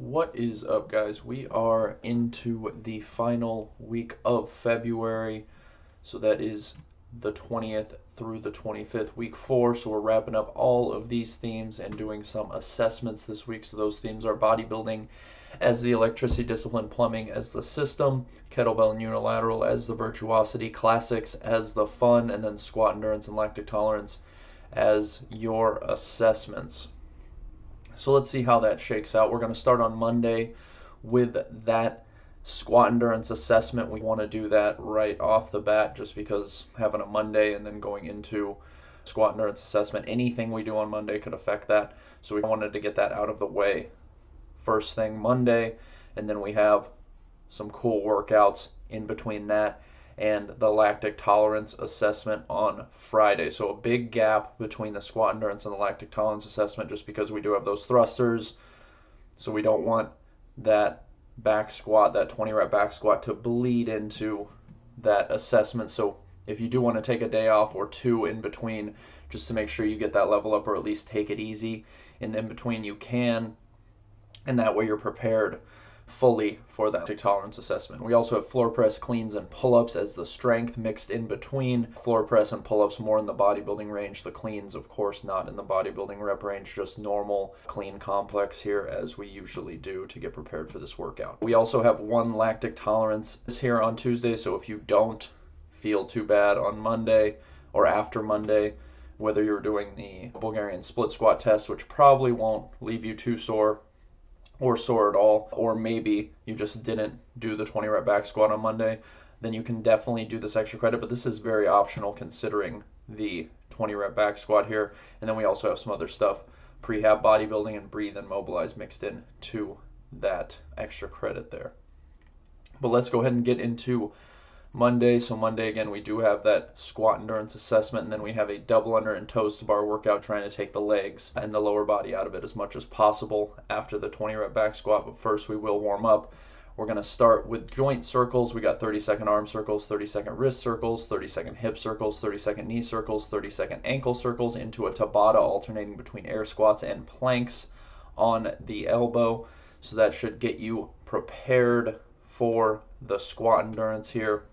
What is up, guys? We are into the final week of February. So that is the 20th through the 25th, week four. So we're wrapping up all of these themes and doing some assessments this week. So those themes are bodybuilding as the electricity discipline, plumbing as the system, kettlebell and unilateral as the virtuosity, classics as the fun, and then squat endurance and lactic tolerance as your assessments. So let's see how that shakes out. We're going to start on Monday with that squat endurance assessment. We want to do that right off the bat just because having a Monday and then going into squat endurance assessment, anything we do on Monday could affect that. So we wanted to get that out of the way first thing Monday. And then we have some cool workouts in between that and the lactic tolerance assessment on Friday. So a big gap between the squat endurance and the lactic tolerance assessment just because we do have those thrusters. So we don't want that back squat, that 20 rep back squat to bleed into that assessment. So if you do want to take a day off or two in between just to make sure you get that level up or at least take it easy and in between you can and that way you're prepared fully for that tolerance assessment. We also have floor press, cleans, and pull ups as the strength mixed in between. Floor press and pull ups more in the bodybuilding range. The cleans, of course, not in the bodybuilding rep range, just normal clean complex here as we usually do to get prepared for this workout. We also have one lactic tolerance here on Tuesday, so if you don't feel too bad on Monday or after Monday, whether you're doing the Bulgarian split squat test, which probably won't leave you too sore, or sore at all, or maybe you just didn't do the 20 rep back squat on Monday, then you can definitely do this extra credit. But this is very optional considering the 20 rep back squat here. And then we also have some other stuff prehab bodybuilding and breathe and mobilize mixed in to that extra credit there. But let's go ahead and get into Monday. So Monday again, we do have that squat endurance assessment, and then we have a double under and toes to bar workout, trying to take the legs and the lower body out of it as much as possible after the 20 rep back squat. But first, we will warm up. We're going to start with joint circles. We got 30 second arm circles, 30 second wrist circles, 30 second hip circles, 30 second knee circles, 30 second ankle circles into a Tabata, alternating between air squats and planks on the elbow. So that should get you prepared for the squat endurance here.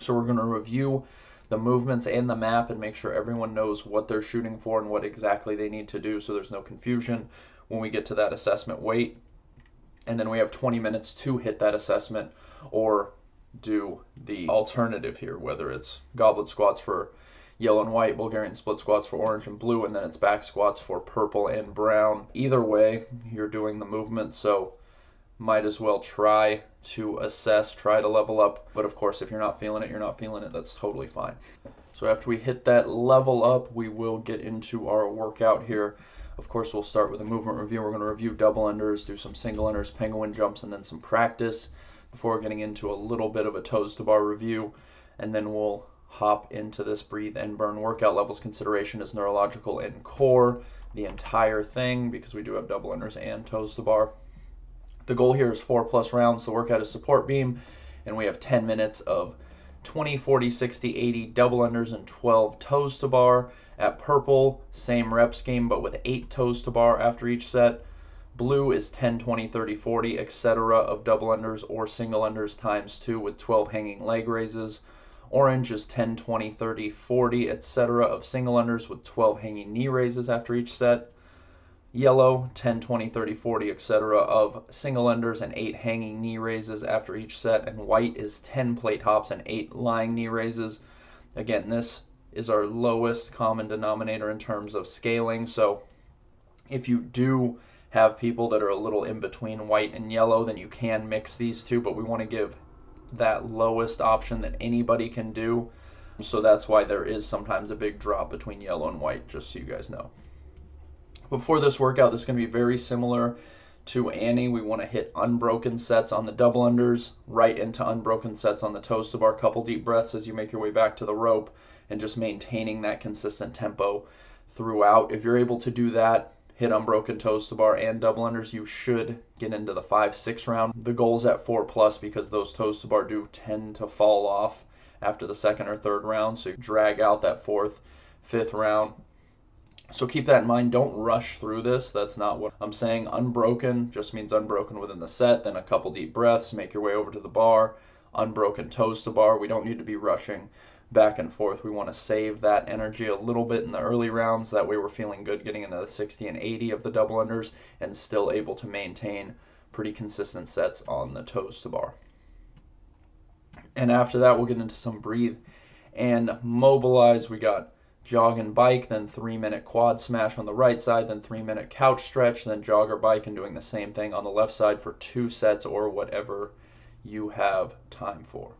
So we're going to review the movements and the map and make sure everyone knows what they're shooting for and what exactly they need to do so there's no confusion when we get to that assessment weight. And then we have 20 minutes to hit that assessment or do the alternative here, whether it's goblet squats for yellow and white, Bulgarian split squats for orange and blue, and then it's back squats for purple and brown. Either way, you're doing the movement, so might as well try to assess, try to level up. But of course, if you're not feeling it, you're not feeling it. That's totally fine. So after we hit that level up, we will get into our workout here. Of course, we'll start with a movement review. We're going to review double unders, do some single unders, penguin jumps, and then some practice before getting into a little bit of a toes to bar review. And then we'll hop into this breathe and burn workout levels consideration is neurological and core, the entire thing, because we do have double unders and toes to bar. The goal here is four plus rounds The workout is support beam, and we have 10 minutes of 20, 40, 60, 80 double unders and 12 toes to bar. At purple, same rep scheme, but with 8 toes to bar after each set. Blue is 10, 20, 30, 40, etc. of double unders or single unders times 2 with 12 hanging leg raises. Orange is 10, 20, 30, 40, etc. of single unders with 12 hanging knee raises after each set yellow 10 20 30 40 etc of single unders and 8 hanging knee raises after each set and white is 10 plate hops and 8 lying knee raises. Again this is our lowest common denominator in terms of scaling so if you do have people that are a little in between white and yellow then you can mix these two but we want to give that lowest option that anybody can do. So that's why there is sometimes a big drop between yellow and white just so you guys know before this workout, this is going to be very similar to Annie. We want to hit unbroken sets on the double unders, right into unbroken sets on the toes to bar. Couple deep breaths as you make your way back to the rope, and just maintaining that consistent tempo throughout. If you're able to do that, hit unbroken toes to bar and double unders, you should get into the five, six round. The goal's at four plus because those toes to bar do tend to fall off after the second or third round. So drag out that fourth, fifth round So keep that in mind. Don't rush through this. That's not what I'm saying. Unbroken just means unbroken within the set. Then a couple deep breaths. Make your way over to the bar. Unbroken toes to bar. We don't need to be rushing back and forth. We want to save that energy a little bit in the early rounds. That way we're feeling good getting into the 60 and 80 of the double unders and still able to maintain pretty consistent sets on the toes to bar. And after that, we'll get into some breathe and mobilize. We got jog and bike, then three minute quad smash on the right side, then three minute couch stretch, then jog or bike, and doing the same thing on the left side for two sets or whatever you have time for.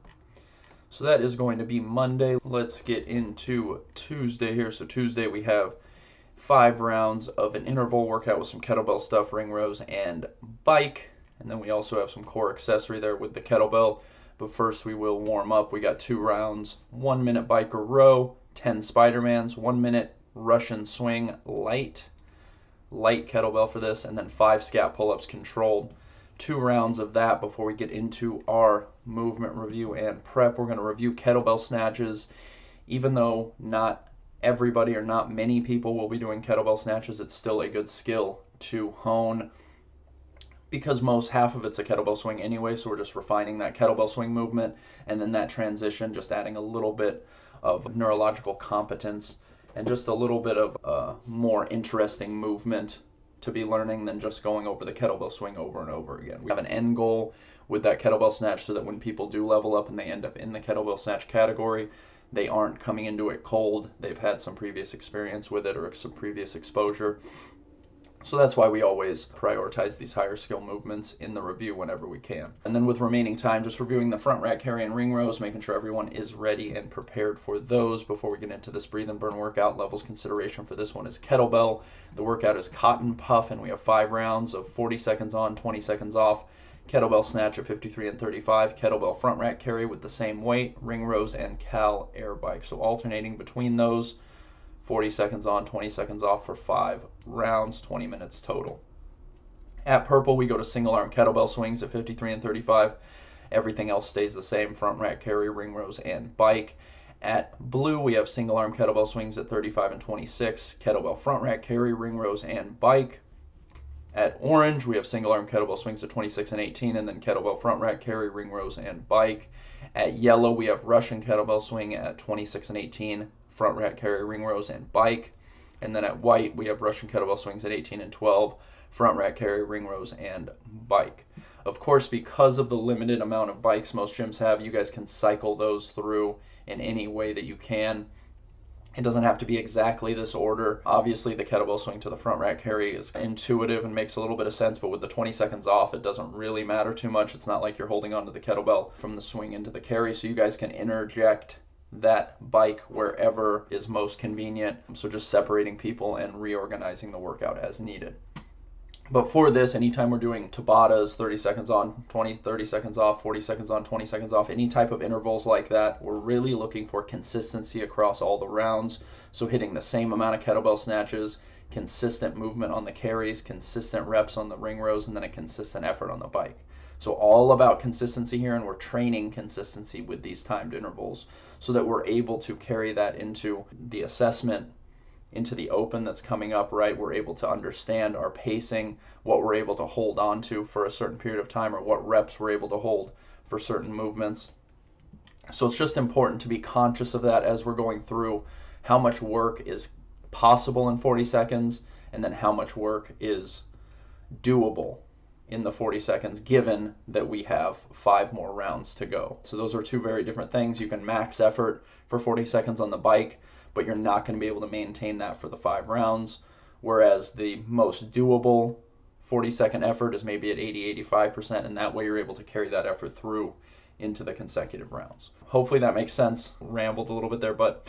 So that is going to be Monday. Let's get into Tuesday here. So Tuesday we have five rounds of an interval workout with some kettlebell stuff, ring rows, and bike. And then we also have some core accessory there with the kettlebell. But first we will warm up. We got two rounds, one minute bike or row, 10 Spider-Mans, one minute Russian swing light, light kettlebell for this, and then five scap pull-ups controlled. Two rounds of that before we get into our movement review and prep. We're going to review kettlebell snatches. Even though not everybody or not many people will be doing kettlebell snatches, it's still a good skill to hone because most half of it's a kettlebell swing anyway, so we're just refining that kettlebell swing movement and then that transition, just adding a little bit of neurological competence and just a little bit of uh, more interesting movement to be learning than just going over the kettlebell swing over and over again. We have an end goal with that kettlebell snatch so that when people do level up and they end up in the kettlebell snatch category, they aren't coming into it cold. They've had some previous experience with it or some previous exposure. So that's why we always prioritize these higher skill movements in the review whenever we can. And then with remaining time, just reviewing the front rack carry and ring rows, making sure everyone is ready and prepared for those before we get into this breathe and burn workout. Levels consideration for this one is kettlebell. The workout is cotton puff, and we have five rounds of 40 seconds on, 20 seconds off. Kettlebell snatch at 53 and 35, kettlebell front rack carry with the same weight, ring rows, and cal air bike. So alternating between those 40 seconds on, 20 seconds off for five rounds, 20 minutes total. At purple, we go to single arm kettlebell swings at 53 and 35. Everything else stays the same front rack carry, ring rows, and bike. At blue, we have single arm kettlebell swings at 35 and 26, kettlebell front rack carry, ring rows, and bike. At orange, we have single arm kettlebell swings at 26 and 18, and then kettlebell front rack carry, ring rows, and bike. At yellow, we have Russian kettlebell swing at 26 and 18, front rack carry, ring rows, and bike. And then at white, we have Russian kettlebell swings at 18 and 12, front rack carry, ring rows, and bike. Of course, because of the limited amount of bikes most gyms have, you guys can cycle those through in any way that you can. It doesn't have to be exactly this order. Obviously, the kettlebell swing to the front rack carry is intuitive and makes a little bit of sense, but with the 20 seconds off, it doesn't really matter too much. It's not like you're holding onto the kettlebell from the swing into the carry, so you guys can interject that bike wherever is most convenient. So just separating people and reorganizing the workout as needed. But for this, anytime we're doing Tabatas, 30 seconds on, 20, 30 seconds off, 40 seconds on, 20 seconds off, any type of intervals like that, we're really looking for consistency across all the rounds. So hitting the same amount of kettlebell snatches, consistent movement on the carries, consistent reps on the ring rows, and then a consistent effort on the bike. So all about consistency here, and we're training consistency with these timed intervals so that we're able to carry that into the assessment, into the open that's coming up, right? We're able to understand our pacing, what we're able to hold on to for a certain period of time, or what reps we're able to hold for certain movements. So it's just important to be conscious of that as we're going through how much work is possible in 40 seconds and then how much work is doable in the 40 seconds given that we have five more rounds to go. So those are two very different things. You can max effort for 40 seconds on the bike, but you're not going to be able to maintain that for the five rounds. Whereas the most doable 40 second effort is maybe at 80 85%, and that way you're able to carry that effort through into the consecutive rounds. Hopefully that makes sense. Rambled a little bit there, but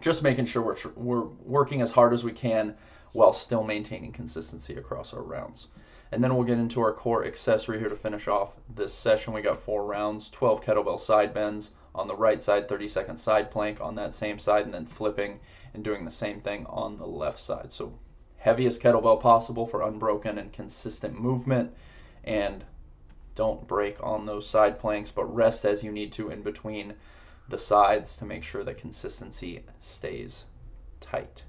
just making sure we're, we're working as hard as we can while still maintaining consistency across our rounds. And then we'll get into our core accessory here to finish off this session. We got four rounds, 12 kettlebell side bends on the right side, 30 second side plank on that same side, and then flipping and doing the same thing on the left side. So heaviest kettlebell possible for unbroken and consistent movement. And don't break on those side planks, but rest as you need to in between the sides to make sure that consistency stays tight.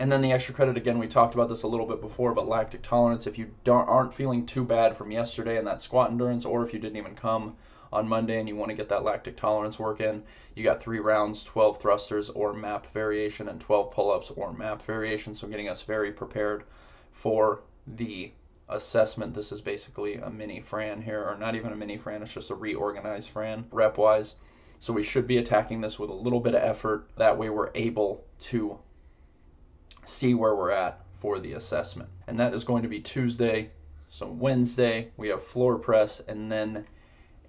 And then the extra credit again, we talked about this a little bit before, but lactic tolerance. If you aren't feeling too bad from yesterday and that squat endurance, or if you didn't even come on Monday and you want to get that lactic tolerance work in, you got three rounds, 12 thrusters or MAP variation, and 12 pull ups or MAP variation. So getting us very prepared for the assessment. This is basically a mini Fran here, or not even a mini Fran, it's just a reorganized Fran rep wise. So we should be attacking this with a little bit of effort. That way we're able to see where we're at for the assessment. And that is going to be Tuesday. So Wednesday, we have floor press and then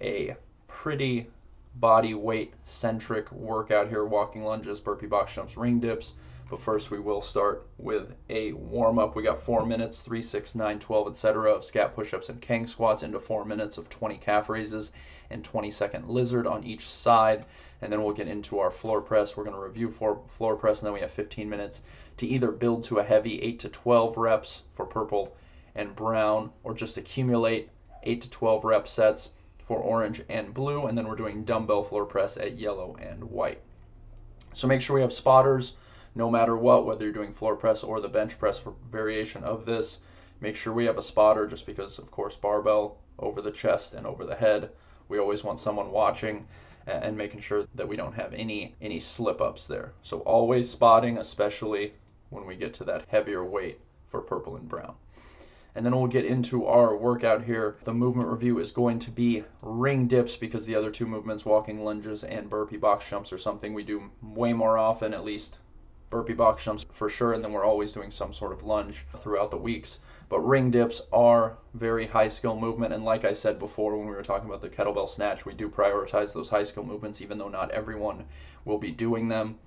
a pretty body weight centric workout here walking lunges, burpee box jumps, ring dips. But first, we will start with a warm up. We got four minutes, three, six, nine, 12, etc. of scap push ups and Kang squats into four minutes of 20 calf raises and 20 second lizard on each side. And then we'll get into our floor press. We're going to review for floor press, and then we have 15 minutes to either build to a heavy 8 to 12 reps for purple and brown, or just accumulate 8 to 12 rep sets for orange and blue. And then we're doing dumbbell floor press at yellow and white. So make sure we have spotters no matter what, whether you're doing floor press or the bench press for variation of this. Make sure we have a spotter just because, of course, barbell over the chest and over the head. We always want someone watching and making sure that we don't have any any slip ups there. So always spotting, especially when we get to that heavier weight for purple and brown. And then we'll get into our workout here. The movement review is going to be ring dips because the other two movements, walking lunges and burpee box jumps, are something we do way more often, at least burpee box jumps for sure, and then we're always doing some sort of lunge throughout the weeks. But ring dips are very high skill movement, and like I said before when we were talking about the kettlebell snatch, we do prioritize those high skill movements, even though not everyone will be doing them.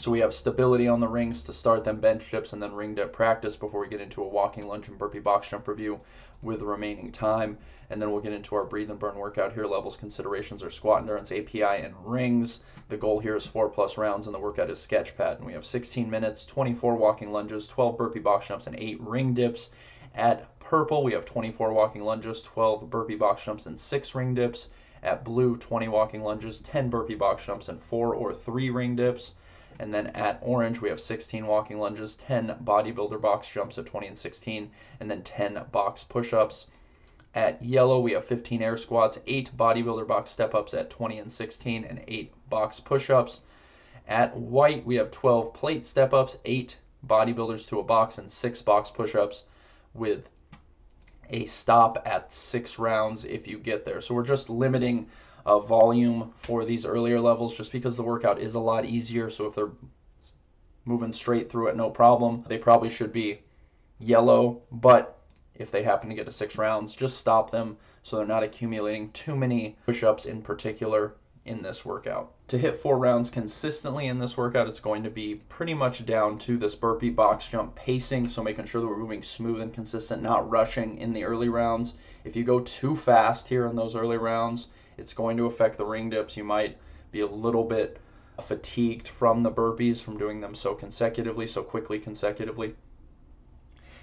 So we have stability on the rings to start, then bench dips, and then ring dip practice before we get into a walking lunge and burpee box jump review with remaining time. And then we'll get into our breathe and burn workout here. Levels considerations are squat endurance, API, and rings. The goal here is four plus rounds, and the workout is sketch pad. And we have 16 minutes, 24 walking lunges, 12 burpee box jumps, and 8 ring dips. At purple, we have 24 walking lunges, 12 burpee box jumps, and 6 ring dips. At blue, 20 walking lunges, 10 burpee box jumps, and 4 or 3 ring dips. And then at orange, we have 16 walking lunges, 10 bodybuilder box jumps at 20 and 16, and then 10 box push ups. At yellow, we have 15 air squats, 8 bodybuilder box step ups at 20 and 16, and 8 box push ups. At white, we have 12 plate step ups, 8 bodybuilders to a box, and 6 box push ups with a stop at 6 rounds if you get there. So we're just limiting uh, volume for these earlier levels just because the workout is a lot easier. So if they're moving straight through it, no problem. They probably should be yellow, but if they happen to get to six rounds, just stop them so they're not accumulating too many push ups in particular in this workout. To hit four rounds consistently in this workout, it's going to be pretty much down to this burpee box jump pacing. So making sure that we're moving smooth and consistent, not rushing in the early rounds. If you go too fast here in those early rounds, it's going to affect the ring dips. You might be a little bit fatigued from the burpees from doing them so consecutively, so quickly consecutively.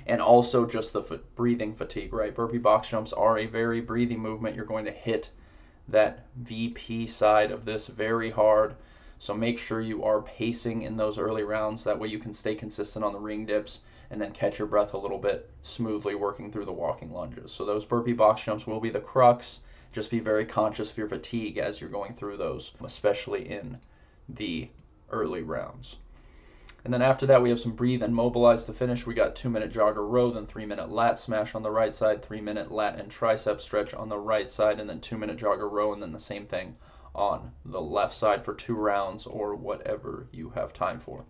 And also just the breathing fatigue, right? Burpee box jumps are a very breathing movement. You're going to hit that VP side of this very hard. So make sure you are pacing in those early rounds. That way you can stay consistent on the ring dips and then catch your breath a little bit smoothly working through the walking lunges. So those burpee box jumps will be the crux just be very conscious of your fatigue as you're going through those, especially in the early rounds. And then after that, we have some breathe and mobilize to finish. We got two minute jogger row, then three minute lat smash on the right side, three minute lat and tricep stretch on the right side, and then two minute jogger row, and then the same thing on the left side for two rounds or whatever you have time for.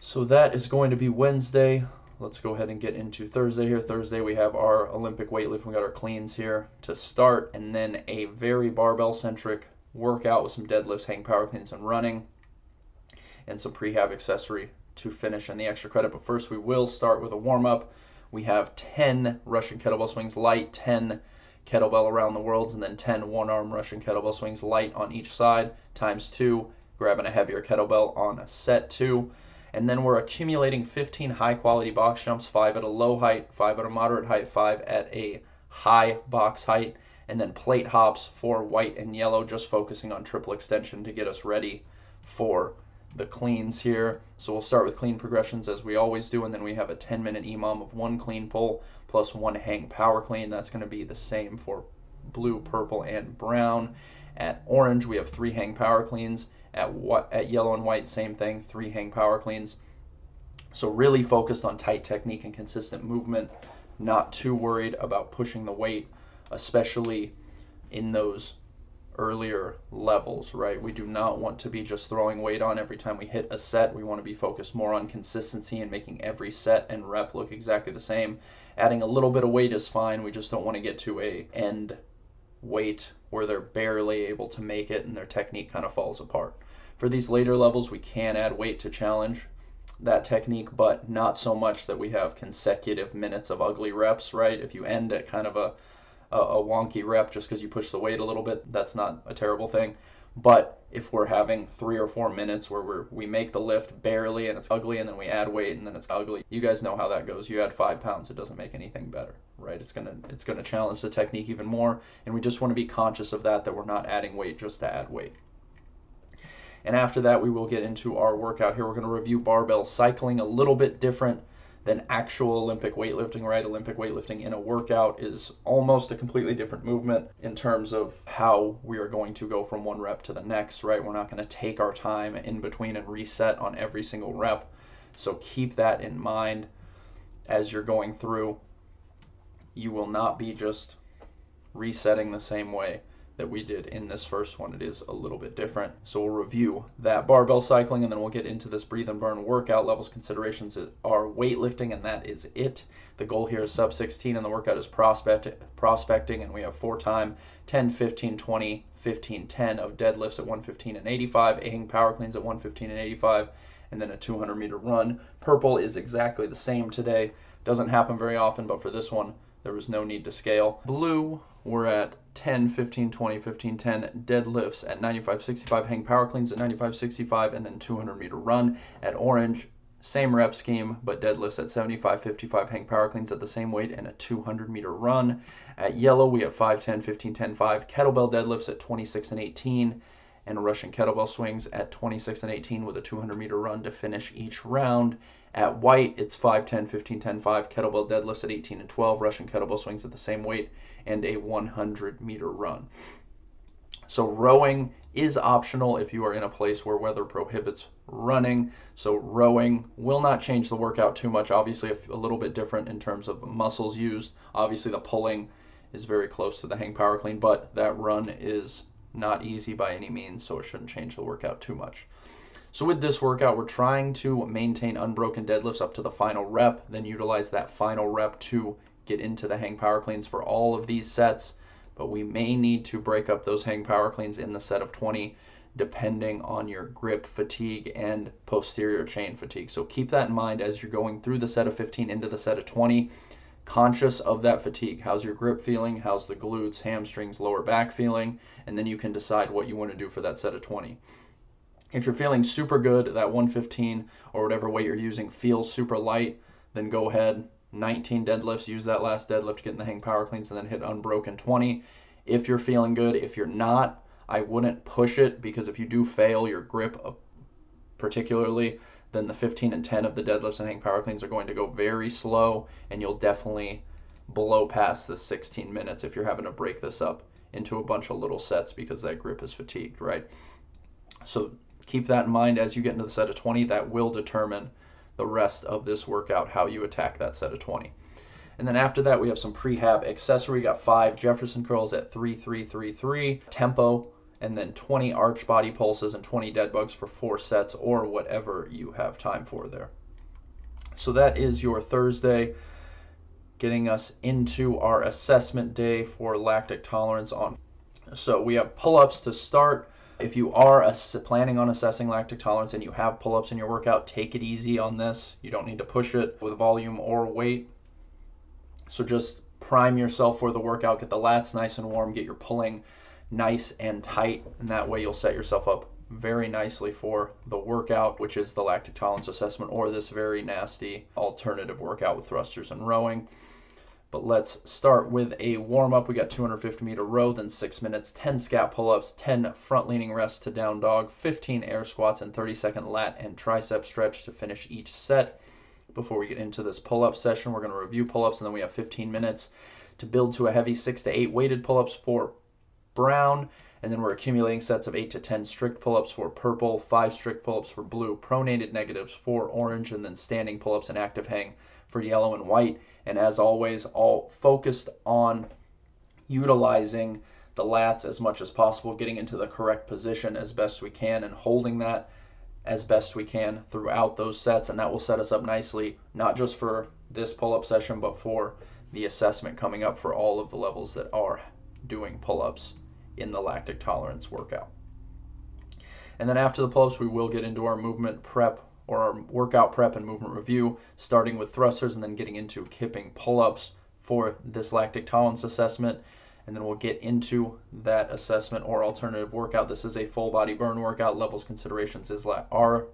So that is going to be Wednesday let's go ahead and get into Thursday here. Thursday we have our Olympic weightlifting. We got our cleans here to start, and then a very barbell centric workout with some deadlifts, hang power cleans, and running, and some prehab accessory to finish on the extra credit. But first we will start with a warm up. We have 10 Russian kettlebell swings light, 10 kettlebell around the worlds, and then 10 one arm Russian kettlebell swings light on each side times two, grabbing a heavier kettlebell on a set two and then we're accumulating 15 high quality box jumps, five at a low height, five at a moderate height, five at a high box height, and then plate hops for white and yellow, just focusing on triple extension to get us ready for the cleans here. So we'll start with clean progressions as we always do, and then we have a 10 minute EMOM of one clean pull plus one hang power clean. That's going to be the same for blue, purple, and brown. At orange, we have three hang power cleans. At what at yellow and white, same thing, three hang power cleans. So really focused on tight technique and consistent movement. Not too worried about pushing the weight, especially in those earlier levels, right? We do not want to be just throwing weight on every time we hit a set. We want to be focused more on consistency and making every set and rep look exactly the same. Adding a little bit of weight is fine. We just don't want to get to a end weight where they're barely able to make it and their technique kind of falls apart. For these later levels, we can add weight to challenge that technique, but not so much that we have consecutive minutes of ugly reps, right? If you end at kind of a a, a wonky rep just because you push the weight a little bit, that's not a terrible thing. But if we're having three or four minutes where we're, we make the lift barely and it's ugly, and then we add weight and then it's ugly, you guys know how that goes. You add five pounds, it doesn't make anything better, right? It's gonna it's gonna challenge the technique even more, and we just want to be conscious of that that we're not adding weight just to add weight. And after that, we will get into our workout here. We're going to review barbell cycling a little bit different than actual Olympic weightlifting, right? Olympic weightlifting in a workout is almost a completely different movement in terms of how we are going to go from one rep to the next, right? We're not going to take our time in between and reset on every single rep. So keep that in mind as you're going through. You will not be just resetting the same way that we did in this first one. It is a little bit different. So we'll review that barbell cycling and then we'll get into this breathe and burn workout levels considerations are weightlifting and that is it. The goal here is sub 16 and the workout is prospect, prospecting and we have for time 10, 15, 20, 15, 10 of deadlifts at 115 and 85, hang power cleans at 115 and 85 and then a 200 meter run. Purple is exactly the same today. Doesn't happen very often, but for this one, there was no need to scale. Blue, we're at 10, 15, 20, 15, 10 deadlifts at 95, 65, hang power cleans at 95, 65, and then 200 meter run. At orange, same rep scheme, but deadlifts at 75, 55, hang power cleans at the same weight, and a 200 meter run. At yellow, we have 5, 10, 15, 10, 5 kettlebell deadlifts at 26 and 18, and Russian kettlebell swings at 26 and 18 with a 200 meter run to finish each round. At white, it's 5, 10, 15, 10, 5, kettlebell deadlifts at 18 and 12, Russian kettlebell swings at the same weight, and a 100 meter run. So rowing is optional if you are in a place where weather prohibits running. So rowing will not change the workout too much. Obviously, a little bit different in terms of muscles used. Obviously, the pulling is very close to the hang power clean, but that run is not easy by any means, so it shouldn't change the workout too much. So with this workout, we're trying to maintain unbroken deadlifts up to the final rep, then utilize that final rep to get into the hang power cleans for all of these sets, but we may need to break up those hang power cleans in the set of 20 depending on your grip fatigue and posterior chain fatigue. So keep that in mind as you're going through the set of 15 into the set of 20, conscious of that fatigue. How's your grip feeling? How's the glutes, hamstrings, lower back feeling? And then you can decide what you want to do for that set of 20. If you're feeling super good, that 115 or whatever weight you're using feels super light, then go ahead, 19 deadlifts, use that last deadlift to get in the hang power cleans and then hit unbroken 20. If you're feeling good, if you're not, I wouldn't push it because if you do fail your grip uh, particularly, then the 15 and 10 of the deadlifts and hang power cleans are going to go very slow and you'll definitely blow past the 16 minutes if you're having to break this up into a bunch of little sets because that grip is fatigued, right? So keep that in mind as you get into the set of 20. That will determine the rest of this workout, how you attack that set of 20. And then after that, we have some prehab accessory. We got five Jefferson curls at 3333 tempo, and then 20 arch body pulses and 20 dead bugs for four sets or whatever you have time for there. So that is your Thursday, getting us into our assessment day for lactic tolerance on. So we have pull ups to start. If you are ass- planning on assessing lactic tolerance and you have pull ups in your workout, take it easy on this. You don't need to push it with volume or weight. So just prime yourself for the workout, get the lats nice and warm, get your pulling nice and tight, and that way you'll set yourself up very nicely for the workout, which is the lactic tolerance assessment, or this very nasty alternative workout with thrusters and rowing. But let's start with a warm up. We got 250 meter row, then 6 minutes, 10 scap pull ups, 10 front leaning rests to down dog, 15 air squats, and 30 second lat and tricep stretch to finish each set. Before we get into this pull up session, we're going to review pull ups and then we have 15 minutes to build to a heavy 6 to 8 weighted pull ups for brown. And then we're accumulating sets of 8 to 10 strict pull ups for purple, 5 strict pull ups for blue, pronated negatives for orange, and then standing pull ups and active hang for yellow and white and as always, all focused on utilizing the lats as much as possible, getting into the correct position as best we can, and holding that as best we can throughout those sets. And that will set us up nicely, not just for this pull up session, but for the assessment coming up for all of the levels that are doing pull ups in the lactic tolerance workout. And then after the pull ups, we will get into our movement prep or our workout prep and movement review, starting with thrusters and then getting into kipping pull ups for this lactic tolerance assessment. And then we'll get into that assessment or alternative workout. This is a full body burn workout. Levels considerations is la- are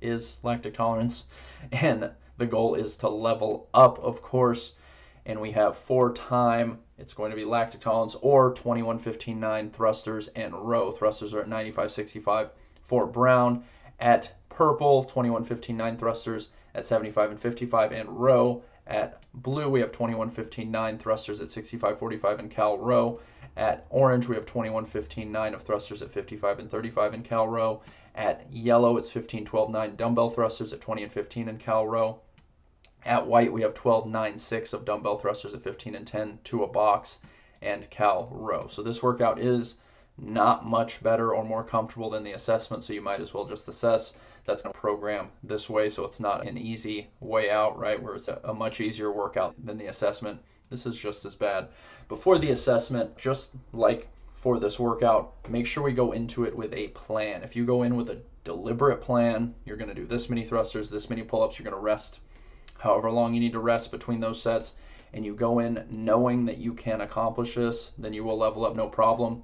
is lactic tolerance, and the goal is to level up, of course. And we have for time. It's going to be lactic tolerance or 2115.9 thrusters and row. Thrusters are at 95 65 for Brown at purple, 2115.9 thrusters at 75 and 55, and row at blue, we have 2115.9 thrusters at 65, 45, and cal row. At orange, we have 2115.9 of thrusters at 55 and 35 in cal row. At yellow, it's 15, 12, 9 dumbbell thrusters at 20 and 15 in cal row. At white, we have 12, 9, 6 of dumbbell thrusters at 15 and 10 to a box and cal row. So this workout is not much better or more comfortable than the assessment, so you might as well just assess. That's going to program this way, so it's not an easy way out, right? Where it's a, a much easier workout than the assessment. This is just as bad. Before the assessment, just like for this workout, make sure we go into it with a plan. If you go in with a deliberate plan, you're going to do this many thrusters, this many pull ups, you're going to rest however long you need to rest between those sets, and you go in knowing that you can accomplish this, then you will level up no problem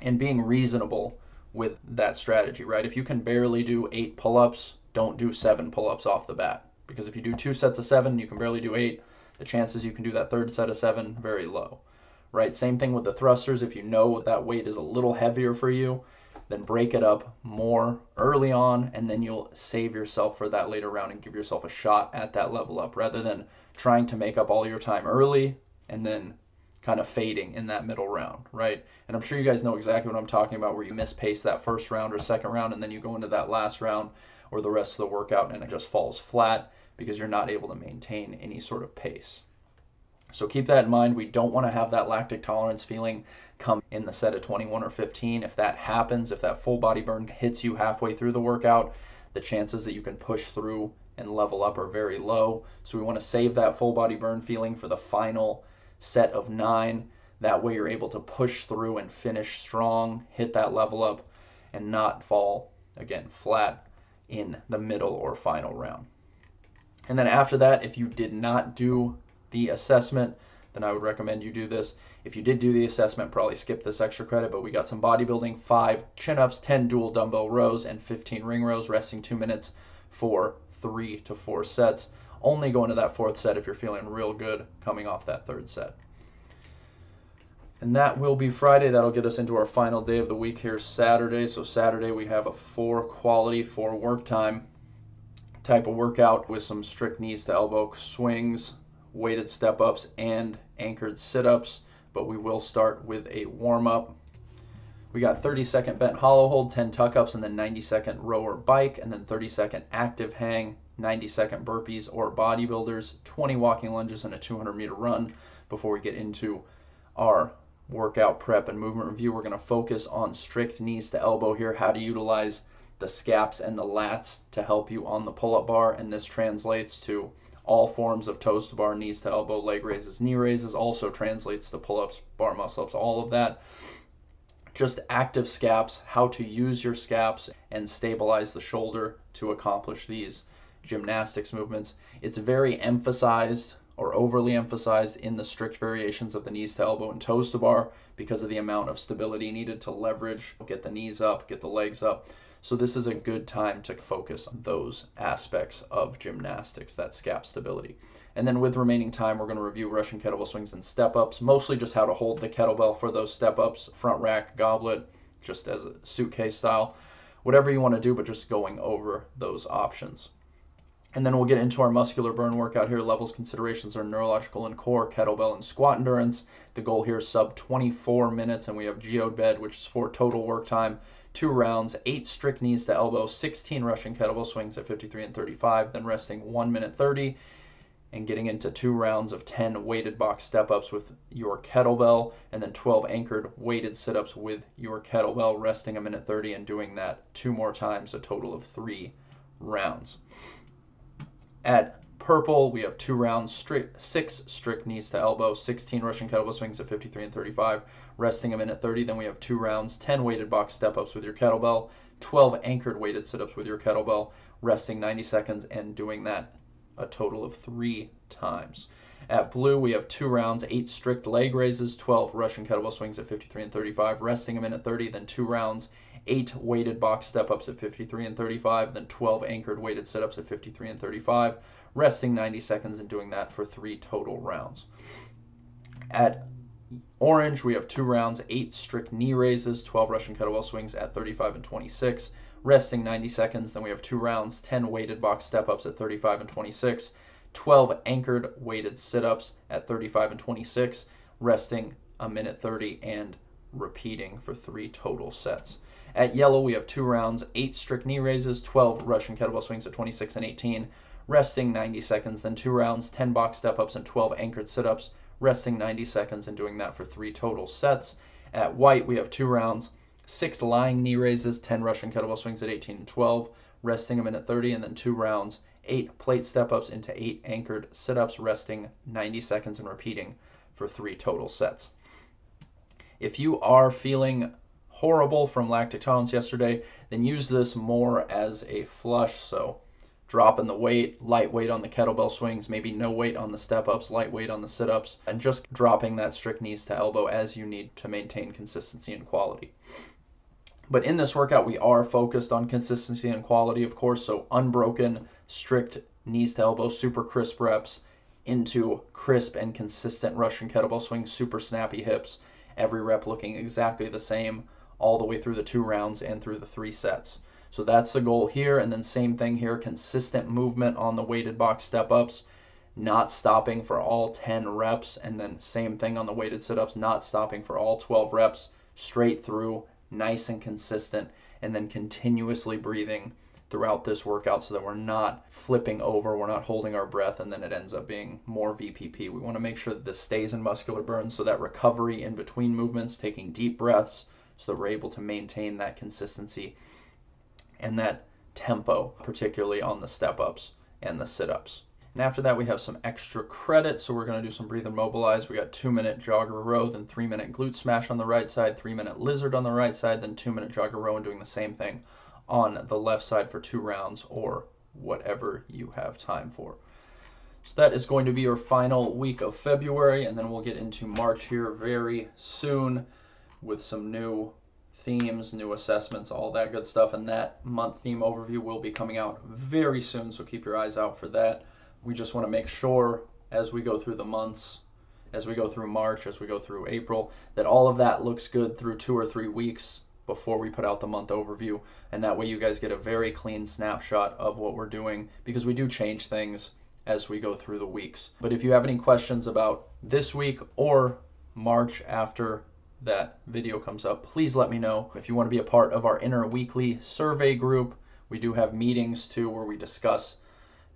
and being reasonable with that strategy, right? If you can barely do eight pull ups, don't do seven pull ups off the bat. Because if you do two sets of seven, you can barely do eight. The chances you can do that third set of seven, very low, right? Same thing with the thrusters. If you know that weight is a little heavier for you, then break it up more early on, and then you'll save yourself for that later round and give yourself a shot at that level up rather than trying to make up all your time early and then kind of fading in that middle round, right? And I'm sure you guys know exactly what I'm talking about where you miss pace that first round or second round and then you go into that last round or the rest of the workout and it just falls flat because you're not able to maintain any sort of pace. So keep that in mind. We don't want to have that lactic tolerance feeling come in the set of 21 or 15. If that happens, if that full body burn hits you halfway through the workout, the chances that you can push through and level up are very low. So we want to save that full body burn feeling for the final set of nine. That way you're able to push through and finish strong, hit that level up, and not fall, again, flat in the middle or final round. And then after that, if you did not do the assessment, then I would recommend you do this. If you did do the assessment, probably skip this extra credit, but we got some bodybuilding, five chin ups, 10 dual dumbbell rows, and 15 ring rows, resting two minutes for three to four sets only go into that fourth set if you're feeling real good coming off that third set. And that will be Friday. That'll get us into our final day of the week here, Saturday. So, Saturday we have a for quality, for work time type of workout with some strict knees to elbow swings, weighted step ups, and anchored sit ups. But we will start with a warm up. We got 30 second bent hollow hold, 10 tuck ups, and then 90 second rower bike, and then 30 second active hang, 90 second burpees or bodybuilders, 20 walking lunges, and a 200 meter run before we get into our workout prep and movement review. We're going to focus on strict knees to elbow here, how to utilize the scaps and the lats to help you on the pull up bar. And this translates to all forms of toes to bar, knees to elbow, leg raises, knee raises, also translates to pull ups, bar muscle ups, all of that. Just active scaps, how to use your scaps and stabilize the shoulder to accomplish these gymnastics movements. It's very emphasized or overly emphasized in the strict variations of the knees to elbow and toes to bar because of the amount of stability needed to leverage, get the knees up, get the legs up. So this is a good time to focus on those aspects of gymnastics, that scap stability. And then with remaining time, we're going to review Russian kettlebell swings and step ups, mostly just how to hold the kettlebell for those step ups, front rack, goblet, just as a suitcase style, whatever you want to do, but just going over those options. And then we'll get into our muscular burn workout here. Levels considerations are neurological and core, kettlebell and squat endurance. The goal here is sub 24 minutes, and we have geode bed, which is for total work time. Two rounds, eight strict knees to elbow, 16 Russian kettlebell swings at 53 and 35, then resting 1 minute 30, and getting into two rounds of 10 weighted box step ups with your kettlebell, and then 12 anchored weighted sit ups with your kettlebell, resting a minute 30 and doing that two more times, a total of three rounds. At purple, we have two rounds, six strict knees to elbow, 16 Russian kettlebell swings at 53 and 35, resting a minute 30. Then we have two rounds, 10 weighted box step ups with your kettlebell, 12 anchored weighted sit ups with your kettlebell, resting 90 seconds and doing that a total of three times. At blue, we have two rounds, eight strict leg raises, 12 Russian kettlebell swings at 53 and 35, resting a minute 30, then two rounds, eight weighted box step ups at 53 and 35, then 12 anchored weighted sit ups at 53 and 35, resting 90 seconds and doing that for three total rounds. At orange, we have two rounds, eight strict knee raises, 12 Russian kettlebell swings at 35 and 26, resting 90 seconds. Then we have two rounds, 10 weighted box step ups at 35 and 26, 12 anchored weighted sit ups at 35 and 26, resting a minute 30 and repeating for three total sets. At yellow, we have two rounds, eight strict knee raises, 12 Russian kettlebell swings at 26 and 18, resting 90 seconds, then two rounds, 10 box step ups, and 12 anchored sit ups, resting 90 seconds and doing that for three total sets. At white, we have two rounds, six lying knee raises, 10 Russian kettlebell swings at 18 and 12, resting a minute 30, and then two rounds, eight plate step ups into eight anchored sit ups, resting 90 seconds and repeating for three total sets. If you are feeling horrible from lactic tolerance yesterday, then use this more as a flush. So dropping the weight, lightweight on the kettlebell swings, maybe no weight on the step ups, lightweight on the sit ups, and just dropping that strict knees to elbow as you need to maintain consistency and quality. But in this workout, we are focused on consistency and quality, of course. So unbroken, strict knees to elbow, super crisp reps into crisp and consistent Russian kettlebell swings, super snappy hips, every rep looking exactly the same all the way through the two rounds and through the three sets. So that's the goal here. And then same thing here, consistent movement on the weighted box step ups, not stopping for all 10 reps. And then same thing on the weighted sit ups, not stopping for all 12 reps, straight through, nice and consistent. And then continuously breathing throughout this workout so that we're not flipping over, we're not holding our breath, and then it ends up being more VPP. We want to make sure that this stays in muscular burn so that recovery in between movements, taking deep breaths, so that we're able to maintain that consistency and that tempo, particularly on the step ups and the sit ups. And after that, we have some extra credit. So we're going to do some breathe and mobilize. We got two minute jogger row, then three minute glute smash on the right side, three minute lizard on the right side, then two minute jogger row, and doing the same thing on the left side for two rounds or whatever you have time for. So that is going to be your final week of February, and then we'll get into March here very soon with some new themes, new assessments, all that good stuff. And that month theme overview will be coming out very soon, so keep your eyes out for that. We just want to make sure as we go through the months, as we go through March, as we go through April, that all of that looks good through two or three weeks before we put out the month overview. And that way you guys get a very clean snapshot of what we're doing because we do change things as we go through the weeks. But if you have any questions about this week or March after that video comes up, please let me know. If you want to be a part of our inner weekly survey group, we do have meetings too where we discuss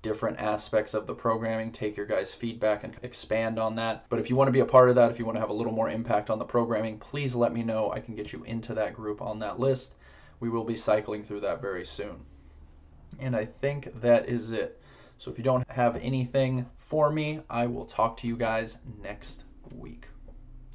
different aspects of the programming, take your guys' feedback and expand on that. But if you want to be a part of that, if you want to have a little more impact on the programming, please let me know. I can get you into that group on that list. We will be cycling through that very soon. And I think that is it. So if you don't have anything for me, I will talk to you guys next week.